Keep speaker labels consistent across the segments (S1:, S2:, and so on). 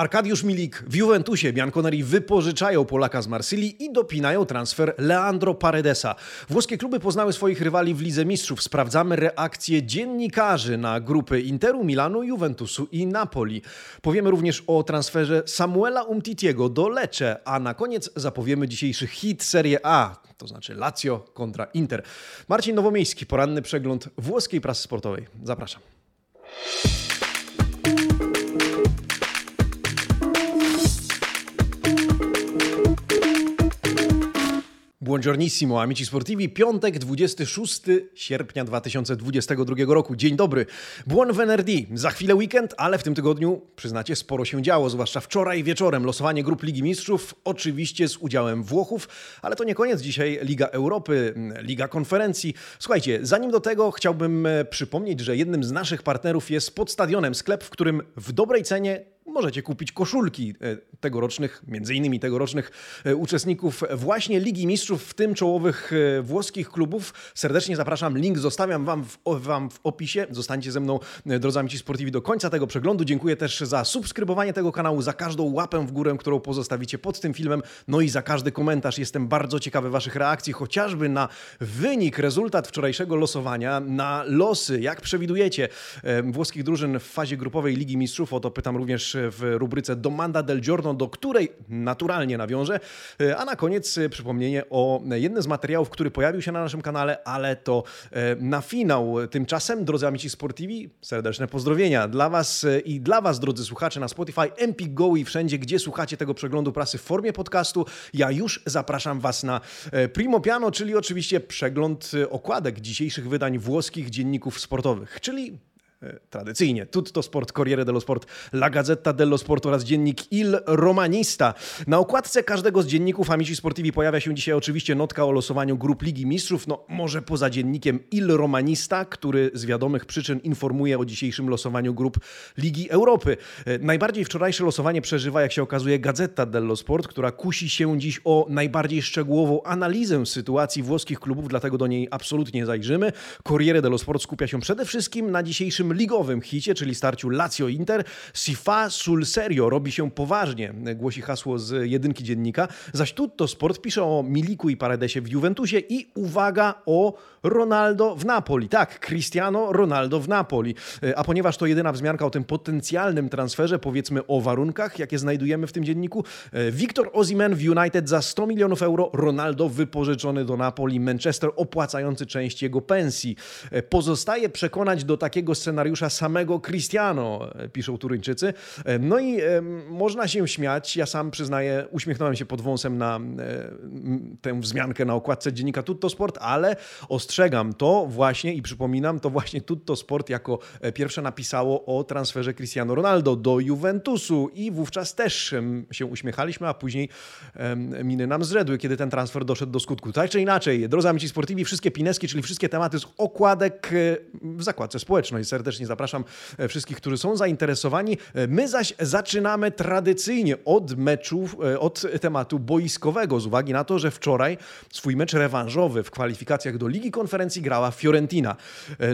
S1: Arkadiusz Milik w Juventusie, Bianconeri wypożyczają Polaka z Marsylii i dopinają transfer Leandro Paredesa. Włoskie kluby poznały swoich rywali w Lidze Mistrzów. Sprawdzamy reakcje dziennikarzy na grupy Interu, Milanu, Juventusu i Napoli. Powiemy również o transferze Samuela Umtitiego do Lecce, a na koniec zapowiemy dzisiejszy hit Serie A, to znaczy Lazio kontra Inter. Marcin Nowomiejski, poranny przegląd włoskiej prasy sportowej. Zapraszam. Buongiornissimo, amici sportivi. Piątek, 26 sierpnia 2022 roku. Dzień dobry. Buon venerdì. Za chwilę weekend, ale w tym tygodniu, przyznacie, sporo się działo, zwłaszcza wczoraj wieczorem. Losowanie grup Ligi Mistrzów, oczywiście z udziałem Włochów, ale to nie koniec dzisiaj. Liga Europy, Liga Konferencji. Słuchajcie, zanim do tego chciałbym e, przypomnieć, że jednym z naszych partnerów jest pod stadionem sklep, w którym w dobrej cenie możecie kupić koszulki e, tegorocznych, między innymi tegorocznych e, uczestników właśnie Ligi Mistrzów, w tym czołowych e, włoskich klubów. Serdecznie zapraszam, link zostawiam wam w, wam w opisie. Zostańcie ze mną, drodzy amici sportivi, do końca tego przeglądu. Dziękuję też za subskrybowanie tego kanału, za każdą łapę w górę, którą pozostawicie pod tym filmem, no i za każdy komentarz. Jestem bardzo ciekawy waszych reakcji, chociażby na wynik, rezultat wczorajszego losowania, na losy, jak przewidujecie włoskich drużyn w fazie grupowej Ligi Mistrzów. O to pytam również w rubryce Domanda del Giorno, do której naturalnie nawiążę. A na koniec przypomnienie o jednym z materiałów, który pojawił się na naszym kanale, ale to e, na finał. Tymczasem, drodzy amici sportivi, serdeczne pozdrowienia dla Was i dla Was, drodzy słuchacze na Spotify, Empik Go i wszędzie, gdzie słuchacie tego przeglądu prasy w formie podcastu. Ja już zapraszam Was na e, Primo Piano, czyli oczywiście przegląd okładek dzisiejszych wydań włoskich dzienników sportowych, czyli E, tradycyjnie. Tutto Sport, Corriere dello Sport, La Gazzetta dello Sport oraz dziennik Il Romanista. Na okładce każdego z dzienników Amici Sportivi pojawia się dzisiaj oczywiście notka o losowaniu grup Ligi Mistrzów, no może poza dziennikiem Il Romanista, który z wiadomych przyczyn informuje o dzisiejszym losowaniu grup Ligi Europy. E, najbardziej wczorajsze losowanie przeżywa, jak się okazuje, Gazeta dello Sport, która kusi się dziś o najbardziej szczegółową analizę sytuacji włoskich klubów, dlatego do niej absolutnie zajrzymy. Corriere dello Sport skupia się przede wszystkim na dzisiejszym ligowym hicie, czyli starciu Lazio-Inter, si fa sul serio, robi się poważnie, głosi hasło z jedynki dziennika, zaś Tutto Sport pisze o Miliku i Paredesie w Juventusie i uwaga o Ronaldo w Napoli. Tak, Cristiano Ronaldo w Napoli. A ponieważ to jedyna wzmianka o tym potencjalnym transferze, powiedzmy o warunkach, jakie znajdujemy w tym dzienniku, Victor Osimhen w United za 100 milionów euro, Ronaldo wypożyczony do Napoli, Manchester opłacający część jego pensji. Pozostaje przekonać do takiego scenariusza, scenariusza samego Cristiano, e, piszą Turyńczycy. E, no i e, można się śmiać. Ja sam przyznaję, uśmiechnąłem się pod wąsem na tę wzmiankę na okładce dziennika Tutto Sport, ale ostrzegam to właśnie i przypominam, to właśnie Tutto Sport jako pierwsze napisało o transferze Cristiano Ronaldo do Juventusu i wówczas też się uśmiechaliśmy, a później miny nam zredły, kiedy ten transfer doszedł do skutku. Tak czy inaczej, drodzy amici sportivi, wszystkie pineski, czyli wszystkie tematy z okładek w zakładce społecznej. Serdecznie serdecznie zapraszam e, wszystkich, którzy są zainteresowani. E, my zaś zaczynamy tradycyjnie od meczu, e, od tematu boiskowego, z uwagi na to, że wczoraj swój mecz rewanżowy w kwalifikacjach do Ligi Konferencji grała Fiorentina.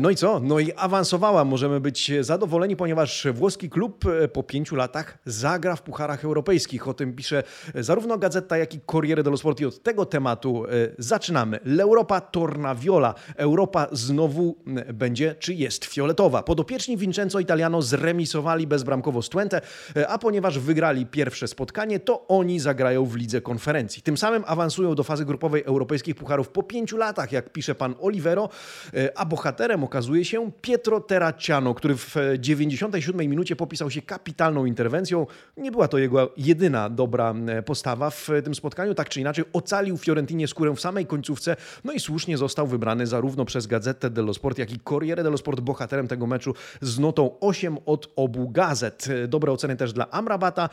S1: No i co? No i awansowała. Możemy być zadowoleni, ponieważ włoski klub po pięciu latach zagra w pucharach europejskich. O tym pisze zarówno Gazeta, jak i Corriere dello Sport i od tego tematu zaczynamy. L'Europa torna viola. Europa znowu będzie, czy jest fioletowa. Podopieczni Vincenzo Italiano zremisowali bezbramkowo z Twente, e, a ponieważ wygrali pierwsze spotkanie, to oni zagrają w lidze konferencji. Tym samym awansują do fazy grupowej europejskich pucharów po pięciu latach, jak pisze pan Olivero, e, a bohaterem okazuje się Pietro Terracciano, który w 97 minucie popisał się kapitalną interwencją. Nie była to jego jedyna dobra e, postawa w tym spotkaniu, tak czy inaczej ocalił Fiorentinie skórę w samej końcówce, no i słusznie został wybrany zarówno przez Gazetę dello Sport, jak i Corriere dello Sport bohaterem tego meczu meczu z notą 8 od obu gazet. Dobre oceny też dla Amrabata,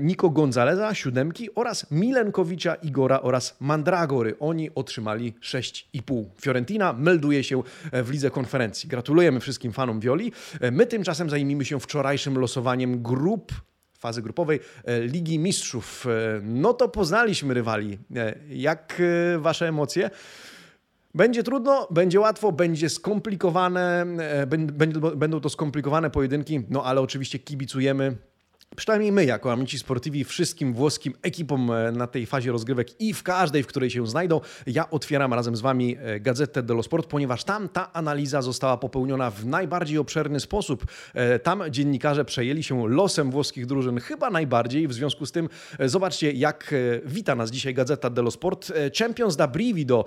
S1: Niko Gonzaleza, siódemki oraz Milenkowicza, Igora oraz Mandragory. Oni otrzymali 6,5. Fiorentina melduje się w lidze konferencji. Gratulujemy wszystkim fanom Violi. My tymczasem zajmijmy się wczorajszym losowaniem grup fazy grupowej Ligi Mistrzów. No to poznaliśmy rywali. Jak wasze emocje? Będzie trudno, będzie łatwo, będzie skomplikowane, e, będą to skomplikowane pojedynki, no ale oczywiście kibicujemy Przynajmniej my, jako Amici Sportivi, wszystkim włoskim ekipom e, na tej fazie rozgrywek i w każdej, w której się znajdą, ja otwieram razem z Wami e, Gazetę dello Sport, ponieważ tam ta analiza została popełniona w najbardziej obszerny sposób. E, tam dziennikarze przejęli się losem włoskich drużyn chyba najbardziej. W związku z tym zobaczcie, jak wita nas dzisiaj Gazeta dello Sport. Champions da Brivido,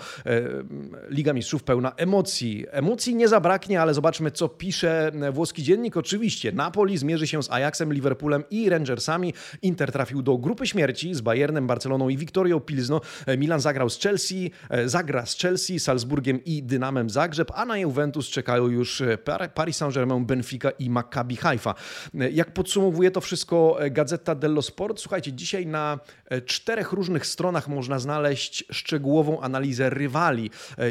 S1: Liga Mistrzów pełna emocji. Emocji nie zabraknie, ale zobaczmy, co pisze włoski dziennik. Oczywiście Napoli zmierzy się z Ajaxem, Liverpoolem i Rangersami. Inter trafił do grupy śmierci z Bayernem, Barceloną i Wiktorią Pilzno. E, Milan zagrał z Chelsea, e, zagra z Chelsea, Salzburgiem i Dynamem Zagrzeb, a na Juventus czekają już e, Paris Saint-Germain, Benfica i Maccabi Haifa. Jak podsumowuje to wszystko Gazeta dello Sport? Słuchajcie, dzisiaj na czterech różnych stronach można znaleźć szczegółową analizę rywali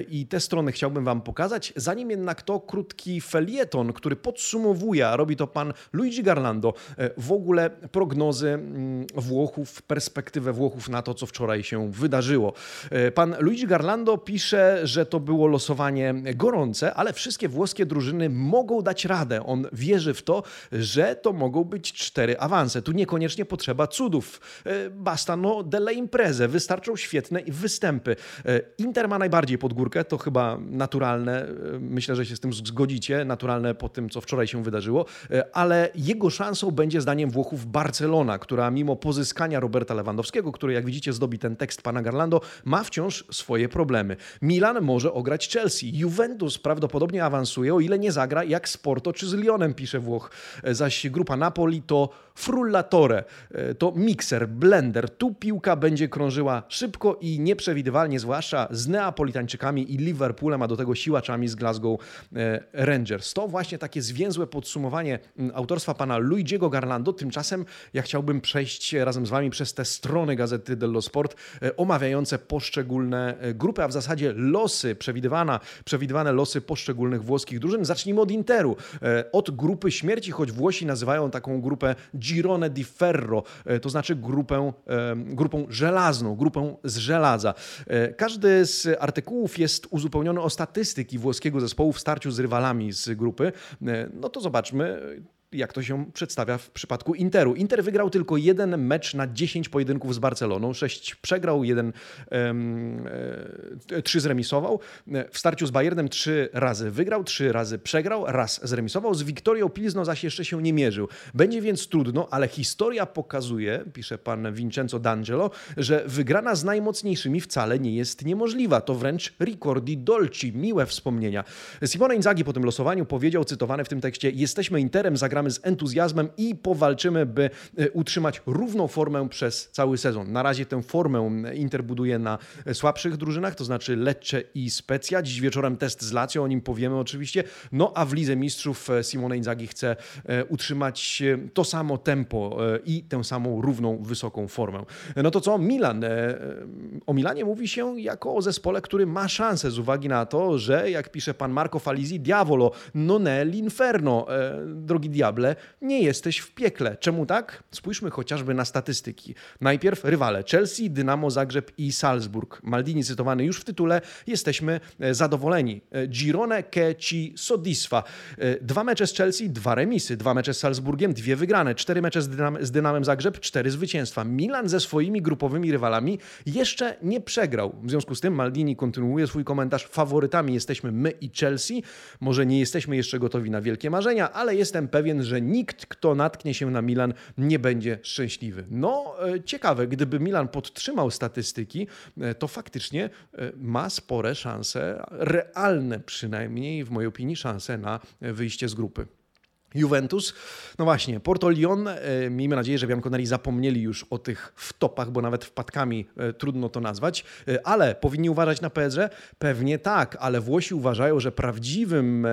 S1: i te strony chciałbym Wam pokazać. Zanim jednak to krótki felieton, który podsumowuje, a robi to pan Luigi Garlando, w ogóle prognozy mm, Włochów, perspektywę Włochów na to, co wczoraj się wydarzyło. E, pan Luigi Garlando pisze, że to było losowanie gorące, ale wszystkie włoskie drużyny mogą dać radę. On wierzy w to, że to mogą być cztery awanse. Tu niekoniecznie potrzeba cudów. E, basta no delle impreze, wystarczą świetne występy. E, Inter ma najbardziej pod górkę, to chyba naturalne. Myślę, że się z tym zgodzicie, naturalne po tym, co wczoraj się wydarzyło, ale jego szansą będzie zdaniem Włochów Włochów Barcelona, która mimo pozyskania Roberta Lewandowskiego, który jak widzicie zdobi ten tekst pana Garlando, ma wciąż swoje problemy. Milan może ograć Chelsea. Juventus prawdopodobnie awansuje, o ile nie zagra jak Porto czy z Lyonem, pisze Włoch. Zaś grupa Napoli to frullatore, to mikser, blender. Tu piłka będzie krążyła szybko i nieprzewidywalnie, zwłaszcza z Neapolitańczykami i Liverpoolem, a do tego siłaczami z Glasgow e, Rangers. To właśnie takie zwięzłe podsumowanie autorstwa pana Luigiego Garlando. Tymczasem ja chciałbym przejść razem z Wami przez te strony gazety dello Sport, e, omawiające poszczególne e, grupy, a w zasadzie losy, przewidywana, przewidywane losy poszczególnych włoskich drużyn. Zacznijmy od Interu, od grupy śmierci, choć Włosi nazywają taką grupę Girone di Ferro, to znaczy grupę, grupą żelazną, grupą z żelaza. Każdy z artykułów jest uzupełniony o statystyki włoskiego zespołu w starciu z rywalami z grupy. No to zobaczmy, jak to się przedstawia w przypadku Interu. Inter wygrał tylko jeden mecz na 10 pojedynków z Barceloną, 6 przegrał, jeden, um, e, 3 zremisował. W starciu z Bayernem 3 razy wygrał, 3 razy przegrał, raz zremisował. Z Wiktorią Pilzno zaś jeszcze się nie mierzył. Będzie więc trudno, ale historia pokazuje, pisze pan Vincenzo D'Angelo, że wygrana z najmocniejszymi wcale nie jest niemożliwa. To wręcz ricordi dolci, miłe wspomnienia. Simone Inzaghi po tym losowaniu powiedział, cytowany w tym tekście, jesteśmy Interem, zagramy z entuzjazmem i powalczymy, by e, utrzymać równą formę przez cały sezon. Na razie tę formę Inter buduje na słabszych drużynach, to znaczy Lecce i Specja. Dziś wieczorem test z Lazio, o nim powiemy oczywiście. No a w Lidze Mistrzów e, Simone Inzaghi chce e, utrzymać to samo tempo i tę samą równą, wysoką formę. No to co? Milan. O Milanie mówi się jako o zespole, który ma szansę z uwagi na to, że jak pisze pan Marco Falizi, diavolo non è l'inferno. Drogi diabeł, diable, nie jesteś w piekle. Czemu tak? Spójrzmy chociażby na statystyki. Najpierw rywale Chelsea, Dynamo Zagrzeb i Salzburg. Maldini cytowany już w tytule. Jesteśmy e, zadowoleni. E, Girone che ci. E, dwa mecze z Chelsea, dwa remisy. Dwa mecze z Salzburgiem, dwie wygrane. Cztery mecze z, Dynam z Dynamem Zagrzeb, cztery zwycięstwa. Milan ze swoimi grupowymi rywalami jeszcze nie przegrał. W związku z tym Maldini kontynuuje swój komentarz. Faworytami jesteśmy my i Chelsea. Może nie jesteśmy jeszcze gotowi na wielkie marzenia, ale jestem pewien, że nikt, kto natknie się na Milan, nie będzie szczęśliwy. No, e, ciekawe, gdyby Milan podtrzymał statystyki, e, to faktycznie e, ma spore szanse, realne przynajmniej, w mojej opinii, szanse na wyjście z grupy. Juventus. No właśnie, Porto Lyon, miejmy nadzieję, że Bianconeri zapomnieli już o tych wtopach, bo nawet wpadkami trudno to nazwać, ale powinni uważać na PSG? Pewnie tak, ale Włosi uważają, że prawdziwym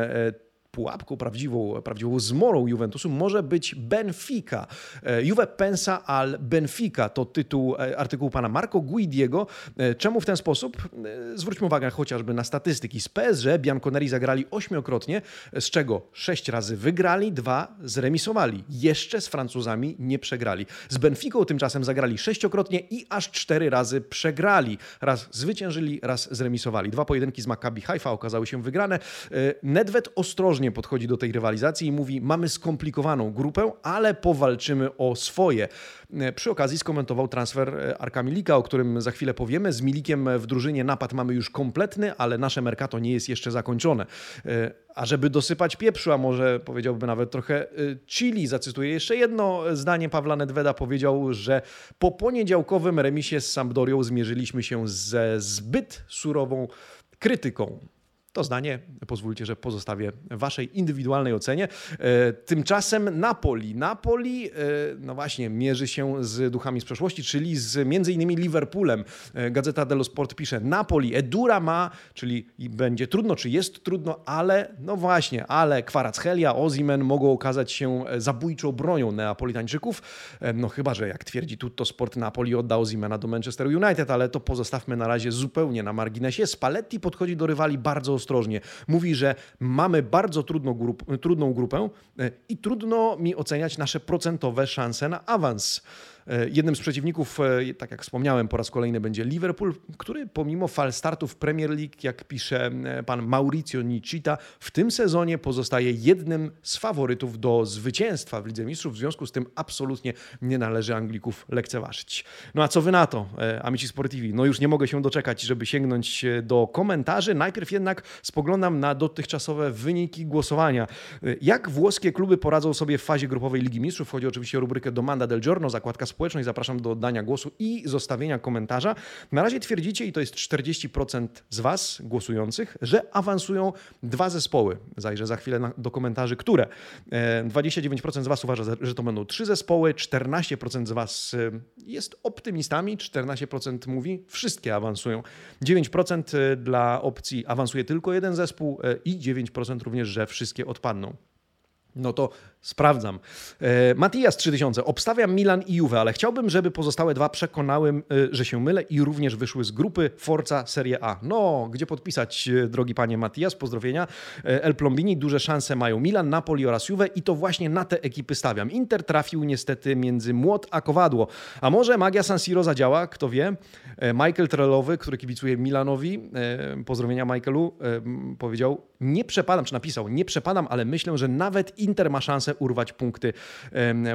S1: pułapką, prawdziwą, prawdziwą zmorą Juventusu może być Benfica. E, Juve pensa al Benfica to tytuł e, artykułu pana Marco Guidiego. E, czemu w ten sposób? Zwróćmy uwagę chociażby na statystyki. Z PSG Bianconeri zagrali ośmiokrotnie, z czego sześć razy wygrali, dwa zremisowali. Jeszcze z Francuzami nie przegrali. Z Benficą tymczasem zagrali sześciokrotnie i aż cztery razy przegrali. Raz zwyciężyli, raz zremisowali. Dwa pojedynki z Maccabi Haifa okazały się wygrane. Nedved ostrożnie ostrożnie podchodzi do tej rywalizacji i mówi: Mamy skomplikowaną grupę, ale powalczymy o swoje. E, przy okazji skomentował transfer e, Arka Milika, o którym za chwilę powiemy. Z Milikiem w drużynie napad mamy już kompletny, ale nasze Mercato nie jest jeszcze zakończone. E, a żeby dosypać pieprzu, a może powiedziałby nawet trochę chili, zacytuję jeszcze jedno zdanie Pawła Nedweda. Powiedział, że po poniedziałkowym remisie z Sampdorią zmierzyliśmy się ze zbyt surową krytyką. To zdanie pozwólcie, że pozostawię waszej indywidualnej ocenie. E, tymczasem Napoli. Napoli, e, no właśnie, mierzy się z duchami z przeszłości, czyli z między innymi Liverpoolem. E, Gazeta dello Sport pisze, Napoli, Edura ma, czyli będzie trudno, czy jest trudno, ale no właśnie, ale Kwaracchelia, Ozimen mogą okazać się zabójczą bronią Neapolitańczyków. No chyba, że jak twierdzi Tutto Sport, Napoli odda Ozimena do Manchester United, ale to pozostawmy na razie zupełnie na marginesie. Spalletti podchodzi do rywali bardzo ostrożnie. Mówi, że mamy bardzo trudną, grup, trudną grupę e, i trudno mi oceniać nasze procentowe szanse na awans. E, jednym z przeciwników, e, tak jak wspomniałem, po raz kolejny będzie Liverpool, który pomimo fal startów Premier League, jak pisze e, pan Mauricio Nicita, w tym sezonie pozostaje jednym z faworytów do zwycięstwa w Lidze Mistrzów. W związku z tym absolutnie nie należy Anglików lekceważyć. No a co wy na to, Amici Sportivi? No już nie mogę się doczekać, żeby sięgnąć do komentarzy. Najpierw jednak spoglądam na dotychczasowe wyniki głosowania. Jak włoskie kluby poradzą sobie w fazie grupowej Ligi Mistrzów? Chodzi oczywiście o rubrykę Domanda del Giorno, zakładka społeczność. Zapraszam do oddania głosu i zostawienia komentarza. Na razie twierdzicie, i to jest 40% z Was głosujących, że awansują dwa zespoły. Zajrzę za chwilę na, do komentarzy, które. 29% e, z Was uważa, że to będą trzy zespoły, 14% z Was e, jest optymistami, 14% mówi, wszystkie awansują. 9% e, dla opcji awansuje tylko jeden zespół i 9% również, że wszystkie odpadną. No to sprawdzam. E, Matias 3000. Obstawiam Milan i Juve, ale chciałbym, żeby pozostałe dwa przekonały, e, że się mylę i również wyszły z grupy Forza Serie A. No, gdzie podpisać, e, drogi panie Matias? Pozdrowienia. El Plombini. Duże szanse mają Milan, Napoli oraz Juve i to właśnie na te ekipy stawiam. Inter trafił niestety między młot a kowadło. A może magia San Siro zadziała? Kto wie? Michael Trellowy, który kibicuje Milanowi, pozdrowienia Michaelu, powiedział, nie przepadam, czy napisał, nie przepadam, ale myślę, że nawet Inter ma szansę urwać punkty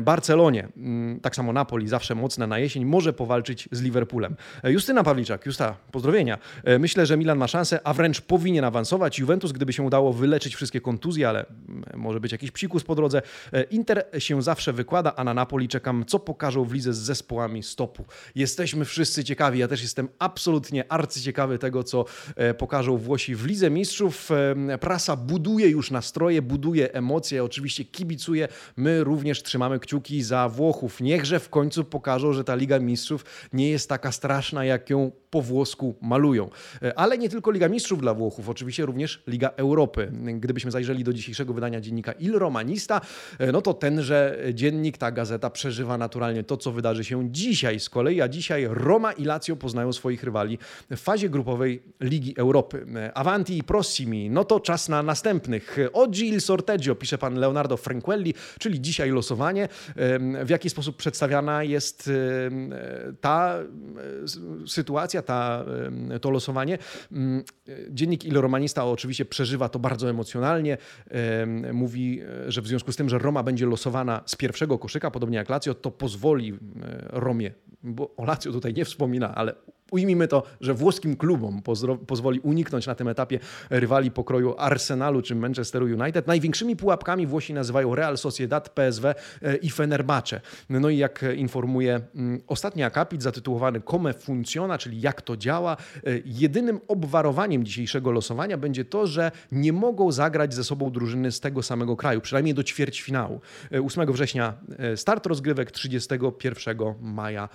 S1: Barcelonie. Mm, tak samo Napoli, zawsze mocne na jesień, może powalczyć z Liverpoolem. E, Justyna Pawliczak, Justa, pozdrowienia. E, myślę, że Milan ma szansę, a wręcz powinien awansować. Juventus, gdyby się udało wyleczyć wszystkie kontuzje, ale mm, może być jakiś psikus po drodze. E, Inter się zawsze wykłada, a na Napoli czekam, co pokażą w lidze z zespołami stopu. Jesteśmy wszyscy ciekawi, ja też jestem absolutnie arcyciekawy tego, co pokażą Włosi w Lidze Mistrzów. Prasa buduje już nastroje, buduje emocje, oczywiście kibicuje. My również trzymamy kciuki za Włochów. Niechże w końcu pokażą, że ta Liga Mistrzów nie jest taka straszna, jak ją po włosku malują. E, ale nie tylko Liga Mistrzów dla Włochów, oczywiście również Liga Europy. Gdybyśmy zajrzeli do dzisiejszego wydania dziennika Il Romanista, e, no to tenże dziennik, ta gazeta przeżywa naturalnie to, co wydarzy się dzisiaj z kolei, a dzisiaj Roma i Lazio poznają swoich rywali w fazie grupowej Ligi Europy. E, Avanti i prossimi, no to czas na następnych. Oggi il sorteggio, pisze pan Leonardo Franquelli, czyli dzisiaj losowanie. W jaki sposób przedstawiana jest ta sytuacja, ta, to losowanie. Mm, dziennik Il Romanista oczywiście przeżywa to bardzo emocjonalnie. Mówi, że w związku z tym, że Roma będzie losowana z pierwszego koszyka, podobnie jak Lazio, to pozwoli Romie, bo o Lazio tutaj nie wspomina, ale ujmijmy to, że włoskim klubom pozwoli uniknąć na tym etapie rywali pokroju Arsenalu czy Manchesteru United. Największymi pułapkami Włosi nazywają Real Sociedad, PSW e, i Fenerbahce. No i jak informuje mm, ostatni akapit zatytułowany Come Funciona, czyli jak to działa, e, jedynym obwarowaniem dzisiejszego losowania będzie to, że nie mogą zagrać ze sobą drużyny z tego samego kraju, przynajmniej do ćwierćfinału. 8 e, września start rozgrywek, 31 maja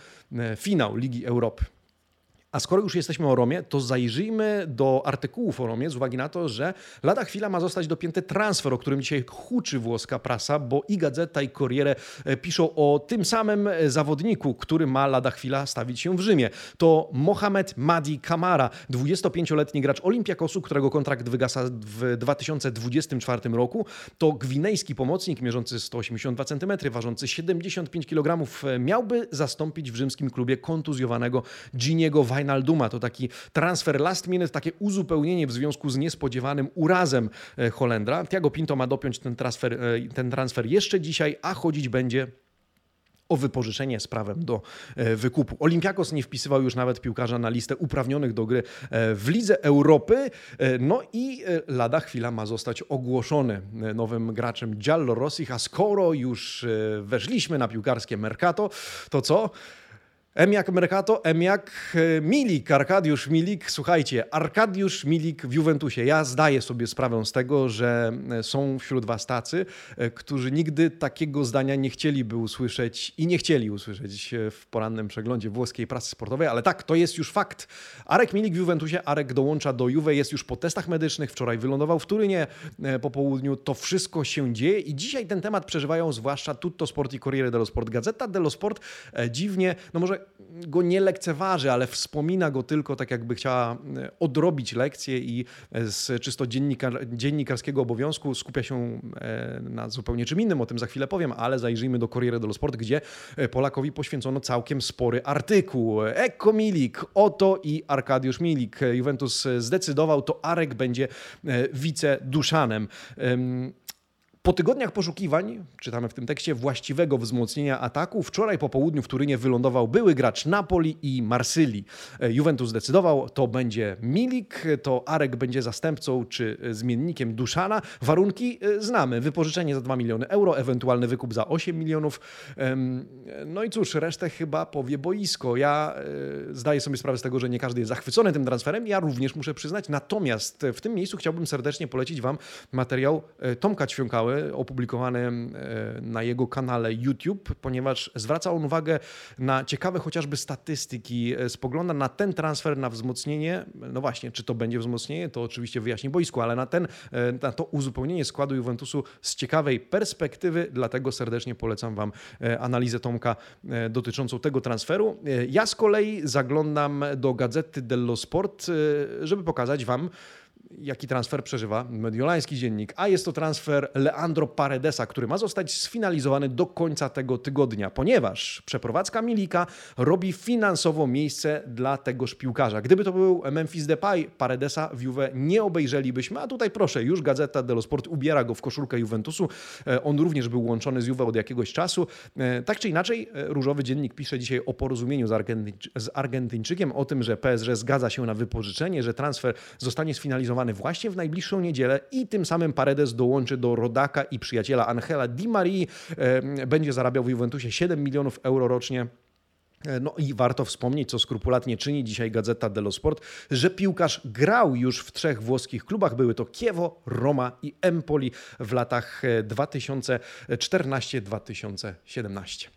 S1: finał Ligi Europy. A skoro już jesteśmy o Romie, to zajrzyjmy do artykułów o Romie z uwagi na to, że lada chwila ma zostać dopięty transfer, o którym dzisiaj huczy włoska prasa, bo i Gazeta i Corriere e, piszą o tym samym e, zawodniku, który ma lada chwila stawić się w Rzymie. To Mohamed Madi Kamara, 25-letni gracz Olimpiakosu, którego kontrakt wygasa w 2024 roku. To gwinejski pomocnik mierzący 182 cm, ważący 75 kg, e, miałby zastąpić w rzymskim klubie kontuzjowanego Giniego Vajda Wijnalduma. To taki transfer last minute, takie uzupełnienie w związku z niespodziewanym urazem Holendra. Tiago Pinto ma dopiąć ten transfer, ten transfer jeszcze dzisiaj, a chodzić będzie o wypożyczenie z prawem do e, wykupu. Olimpiakos nie wpisywał już nawet piłkarza na listę uprawnionych do gry e, w Lidze Europy. E, no i lada chwila ma zostać ogłoszony nowym graczem Giallo Rossi, a skoro już weszliśmy na piłkarskie Mercato, to co? M jak Mercato, M jak e, Milik, Arkadiusz Milik. Słuchajcie, Arkadiusz Milik w Juventusie. Ja zdaję sobie sprawę z tego, że e, są wśród was tacy, e, którzy nigdy takiego zdania nie chcieliby usłyszeć i nie chcieli usłyszeć w porannym przeglądzie włoskiej prasy sportowej, ale tak, to jest już fakt. Arek Milik w Juventusie, Arek dołącza do Juve, jest już po testach medycznych, wczoraj wylądował w Turynie po południu. To wszystko się dzieje i dzisiaj ten temat przeżywają zwłaszcza Tutto Sport i Corriere dello Sport. Gazeta dello Sport dziwnie, no może go nie lekceważy, ale wspomina go tylko tak, jakby chciała e, odrobić lekcję i e, z czysto dziennikar, dziennikarskiego obowiązku skupia się e, na zupełnie czym innym, o tym za chwilę powiem, ale zajrzyjmy do Corriere dello Sport, gdzie Polakowi poświęcono całkiem spory artykuł. Eko Milik, Oto i Arkadiusz Milik. Juventus zdecydował, to Arek będzie wiceduszanem. Po tygodniach poszukiwań, czytamy w tym tekście, właściwego wzmocnienia ataku, wczoraj po południu w Turynie wylądował były gracz Napoli i Marsylii. E, Juventus zdecydował, to będzie Milik, to Arek będzie zastępcą czy zmiennikiem Duszana. Warunki e, znamy. Wypożyczenie za 2 miliony euro, ewentualny wykup za 8 milionów. No i cóż, resztę chyba powie boisko. Ja e, zdaję sobie sprawę z tego, że nie każdy jest zachwycony tym transferem. Ja również muszę przyznać. Natomiast w tym miejscu chciałbym serdecznie polecić Wam materiał Tomka Ćwiąkały, opublikowany e, na jego kanale YouTube, ponieważ zwraca on uwagę na ciekawe chociażby statystyki, e, spogląda na ten transfer, na wzmocnienie, no właśnie, czy to będzie wzmocnienie, to oczywiście wyjaśni boisku, ale na, ten, e, na to uzupełnienie składu Juventusu z ciekawej perspektywy, dlatego serdecznie polecam Wam analizę Tomka dotyczącą tego transferu. Ja z kolei zaglądam do Gazety dello Sport, żeby pokazać Wam, jaki transfer przeżywa mediolański dziennik, a jest to transfer Leandro Paredesa, który ma zostać sfinalizowany do końca tego tygodnia, ponieważ przeprowadzka Milika robi finansowo miejsce dla tegoż piłkarza. Gdyby to był Memphis Depay, Paredesa w Juve nie obejrzelibyśmy, a tutaj proszę, już Gazeta dello Sport ubiera go w koszulkę Juventusu. E, on również był łączony z Juve od jakiegoś czasu. E, tak czy inaczej, e, Różowy Dziennik pisze dzisiaj o porozumieniu z, Argentyńczy z Argentyńczykiem, o tym, że PSG zgadza się na wypożyczenie, że transfer zostanie sfinalizowany właśnie w najbliższą niedzielę i tym samym Paredes dołączy do rodaka i przyjaciela Angela Di Marii. Będzie zarabiał w Juventusie 7 milionów euro rocznie. E, no i warto wspomnieć, co skrupulatnie czyni dzisiaj Gazeta dello Sport, że piłkarz grał już w trzech włoskich klubach. Były to Kiewo, Roma i Empoli w latach 2014-2017.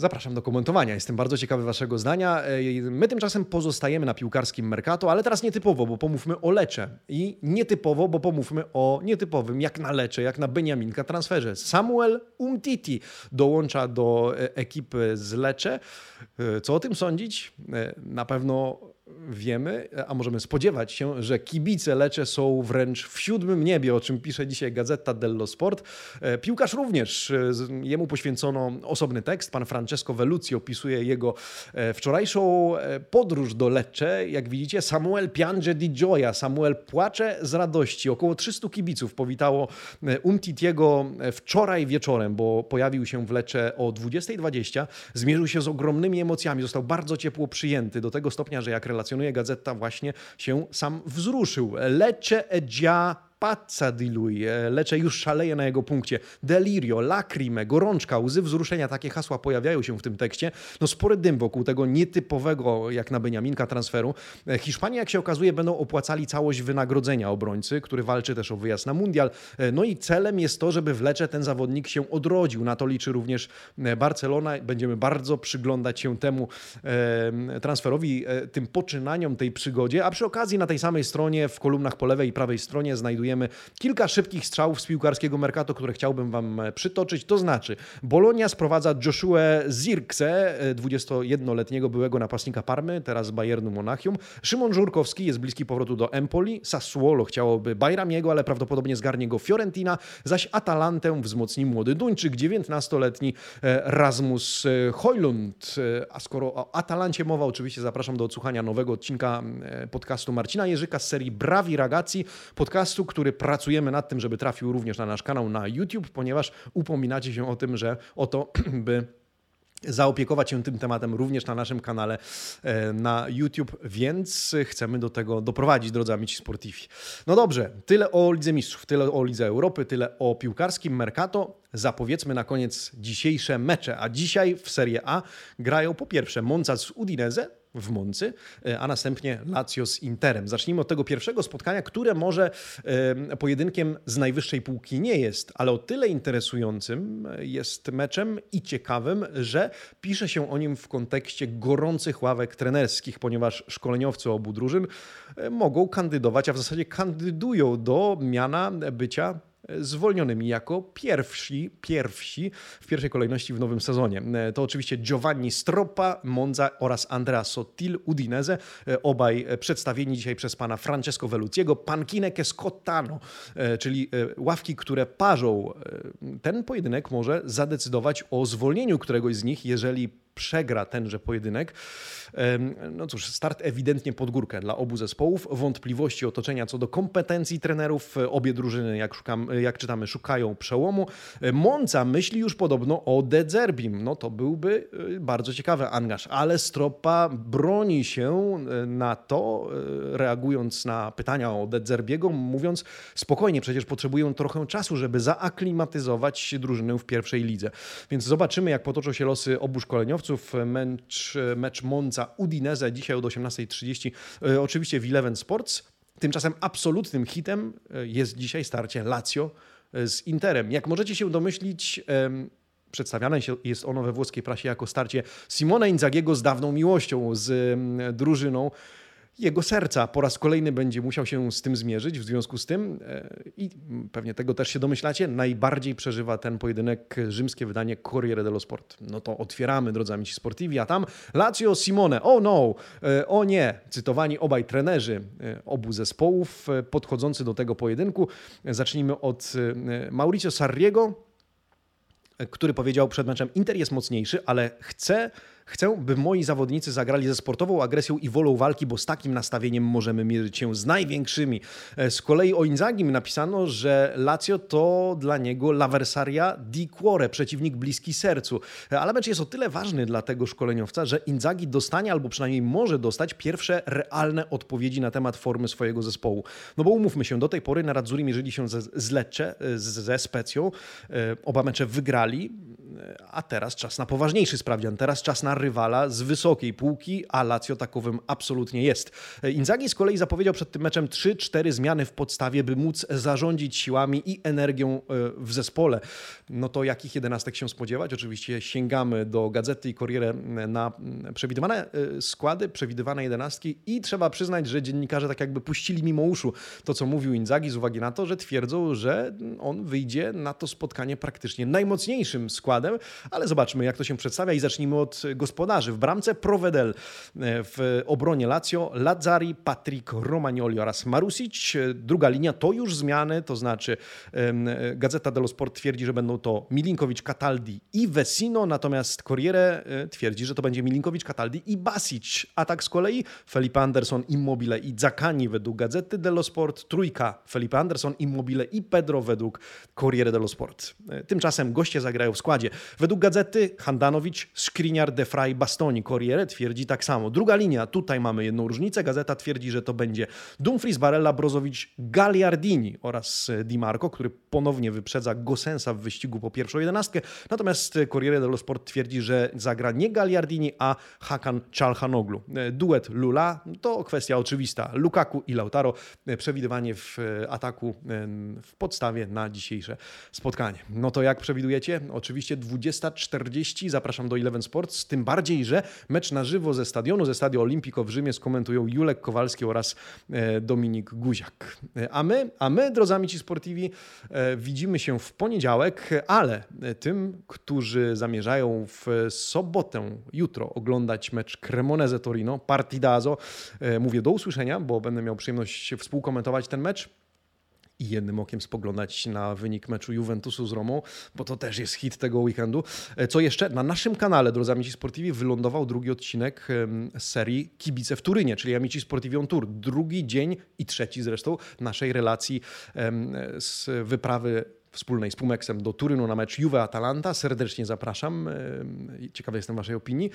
S1: E, Zapraszam do komentowania. Jestem bardzo ciekawy Waszego zdania. My tymczasem pozostajemy na piłkarskim Mercato, ale teraz nietypowo, bo pomówmy o Lecze. I nietypowo, bo pomówmy o nietypowym, jak na Lecze, jak na Beniaminka transferze. Samuel Umtiti dołącza do e, ekipy z Lecze. E, co o tym sądzić? E, na pewno wiemy, a możemy spodziewać się, że kibice Lecze są wręcz w siódmym niebie, o czym pisze dzisiaj Gazeta dello Sport. E, piłkarz również, e, jemu poświęcono osobny tekst. Pan Francesco Vellucci opisuje jego e, wczorajszą podróż do Lecce. Jak widzicie, Samuel piange di gioia, Samuel płacze z radości. Około 300 kibiców powitało Umtitiego wczoraj wieczorem, bo pojawił się w Lecce o 20.20. Zmierzył się z ogromnymi emocjami, został bardzo ciepło przyjęty, do tego stopnia, że jak relacjonuje gazeta, właśnie się sam wzruszył. Lecce e già pazza di lui, Lecce już szaleje na jego punkcie. Delirio, lacrime, gorączka, łzy wzruszenia, takie hasła pojawiają się w tym tekście. No spory dym wokół tego nietypowego, jak na Beniaminka, transferu. E, Hiszpanie, jak się okazuje, będą opłacali całość wynagrodzenia obrońcy, który walczy też o wyjazd na mundial. E, no i celem jest to, żeby w Lecce ten zawodnik się odrodził. Na to liczy również e, Barcelona. Będziemy bardzo przyglądać się temu transferowi, tym poczynaniom, tej przygodzie, a przy okazji na tej samej stronie, w kolumnach po lewej i prawej stronie znajdujemy Kilka szybkich strzałów z piłkarskiego Mercato, które chciałbym Wam przytoczyć, to znaczy Bolonia sprowadza Joshua Zirkse, 21-letniego byłego napastnika Parmy, teraz Bayernu Monachium. Szymon Żurkowski jest bliski powrotu do Empoli. Sassuolo chciałoby Bajramiego, ale prawdopodobnie zgarnie go Fiorentina, zaś Atalantę wzmocni młody Duńczyk, 19-letni e, Rasmus e, Hojlund. E, a skoro o Atalancie mowa, oczywiście zapraszam do odsłuchania nowego odcinka podcastu Marcina Jerzyka z serii Brawi Ragazzi, podcastu, który pracujemy nad tym, żeby trafił również na nasz kanał na YouTube, ponieważ upominacie się o tym, że oto by zaopiekować się tym tematem również na naszym kanale e, na YouTube, więc chcemy do tego doprowadzić, drodzy amici sportivi. No dobrze, tyle o Lidze Mistrzów, tyle o Lidze Europy, tyle o piłkarskim Mercato. Zapowiedzmy na koniec dzisiejsze mecze, a dzisiaj w Serie A grają po pierwsze Monza z Udinese, w Moncy, e, a następnie Lazio z Interem. Zacznijmy od tego pierwszego spotkania, które może pojedynkiem z najwyższej półki nie jest, ale o tyle interesującym jest meczem i ciekawym, że pisze się o nim w kontekście gorących ławek trenerskich, ponieważ szkoleniowcy obu drużyn e, mogą kandydować, a w zasadzie kandydują do miana bycia zwolnionymi jako pierwsi, pierwsi w pierwszej kolejności w nowym sezonie. To oczywiście Giovanni Stroppa, Monza oraz Andrea Sottil, Udinese, obaj przedstawieni dzisiaj przez pana Francesco Veluciego, Pankineke Scottano, czyli ławki, które parzą. Ten pojedynek może zadecydować o zwolnieniu któregoś z nich, jeżeli przegra tenże pojedynek. No cóż, start ewidentnie pod górkę dla obu zespołów. Wątpliwości otoczenia co do kompetencji trenerów. Obie drużyny, jak, szukam, jak czytamy, szukają przełomu. Monza myśli już podobno o De Zerbim. No to byłby y, bardzo ciekawy angaż, ale Stropa broni się y, na to, y, reagując na pytania o De Zerbiego, mówiąc spokojnie, przecież potrzebują trochę czasu, żeby zaaklimatyzować drużynę w pierwszej lidze. Więc zobaczymy, jak potoczą się losy obu szkoleniowców. Mecz, mecz Monza Udinese dzisiaj od 18.30, e, oczywiście w Eleven Sports. Tymczasem absolutnym hitem e, jest dzisiaj starcie Lazio e, z Interem. Jak możecie się domyślić, przedstawiane jest ono we włoskiej prasie jako starcie Simona Inzagiego z dawną miłością, z drużyną jego serca po raz kolejny będzie musiał się z tym zmierzyć. W związku z tym, e, i pewnie tego też się domyślacie, najbardziej przeżywa ten pojedynek rzymskie wydanie Corriere dello Sport. No to otwieramy, drodzy amici sportivi, a tam Lazio Simone, oh no, e, o nie, cytowani obaj trenerzy e, obu zespołów podchodzący do tego pojedynku. Zacznijmy od Mauricio Sarriego, który powiedział przed meczem: Inter jest mocniejszy, ale chce Chcę, by moi zawodnicy zagrali ze sportową agresją i wolą walki, bo z takim nastawieniem możemy mierzyć się z największymi. E, z kolei o Inzagim napisano, że Lazio to dla niego l'avversaria di cuore, przeciwnik bliski sercu. E, ale mecz jest o tyle ważny dla tego szkoleniowca, że Inzagi dostanie albo przynajmniej może dostać pierwsze realne odpowiedzi na temat formy swojego zespołu. No bo umówmy się, do tej pory na Radzuri mierzyli się ze, z Lecce, ze Specją. E, oba mecze wygrali, a teraz czas na poważniejszy sprawdzian. Teraz czas na rywala z wysokiej półki, a Lazio takowym absolutnie jest. Inzaghi z kolei zapowiedział przed tym meczem 3-4 zmiany w podstawie, by móc zarządzić siłami i energią e, w zespole. No to jakich jedenastek się spodziewać? Oczywiście sięgamy do Gazety i Corriere na przewidywane e, składy, przewidywane jedenastki i trzeba przyznać, że dziennikarze tak jakby puścili mimo uszu to, co mówił Inzaghi z uwagi na to, że twierdzą, że on wyjdzie na to spotkanie praktycznie najmocniejszym składem, ale zobaczmy, jak to się przedstawia i zacznijmy od gospodarzy. W bramce Provedel, e, w obronie Lazio Lazzari, Patrick Romagnoli oraz Marusic. Druga linia to już zmiany, to znaczy Gazeta dello Sport twierdzi, że będą to Milinkowicz, Cataldi i Vesino, natomiast Corriere e, twierdzi, że to będzie Milinkowicz, Cataldi i Basic. Atak z kolei Felipe Anderson, Immobile i Zakani według Gazety dello Sport. Trójka Felipe Anderson, Immobile i Pedro według Corriere dello Sport. E, tymczasem goście zagrają w składzie. Według Gazety Handanowicz, Skriniar, De Frey, Bastoni. Corriere twierdzi tak samo. Druga linia, tutaj mamy jedną różnicę. Gazeta twierdzi, że to będzie Dumfries, Barella, Brozowicz, Gagliardini oraz Di Marco, który ponownie wyprzedza Gosensa w wyścigu po pierwszą jedenastkę. Natomiast Corriere dello Sport twierdzi, że zagra nie Gagliardini, a Hakan Czalhanoglu. Duet Lula to kwestia oczywista. Lukaku i Lautaro przewidywanie w ataku w podstawie na dzisiejsze spotkanie. No to jak przewidujecie? Oczywiście 20.40. Zapraszam do Eleven Sports, tym bardziej, że mecz na żywo ze stadionu, ze Stadio Olimpico w Rzymie skomentują Julek Kowalski oraz e, Dominik Guziak. E, a my, a my, drodzy amici sportivi, e, widzimy się w poniedziałek, ale tym, którzy zamierzają w sobotę, jutro oglądać mecz Cremoneze Torino, Partidazo, mówię do usłyszenia, bo będę miał przyjemność współkomentować ten mecz i jednym okiem spoglądać na wynik meczu Juventusu z Romą, bo to też jest hit tego weekendu. E, co jeszcze? Na naszym kanale, drodzy Amici Sportivi, wylądował drugi odcinek serii Kibice w Turynie, czyli Amici Sportivi on Tour. Drugi dzień i trzeci zresztą naszej relacji z wyprawy wspólnej z Pumeksem do Turynu na mecz Juve-Atalanta. Serdecznie zapraszam. Ciekawy jestem Waszej opinii.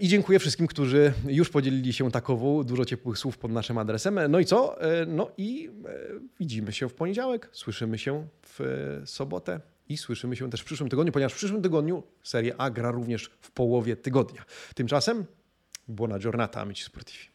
S1: I dziękuję wszystkim, którzy już podzielili się takową. Dużo ciepłych słów pod naszym adresem. No i co? E, no i e, widzimy się w poniedziałek, słyszymy się w sobotę i słyszymy się też w przyszłym tygodniu, ponieważ w przyszłym tygodniu Serie A gra również w połowie tygodnia. Tymczasem buona giornata, amici sportivi.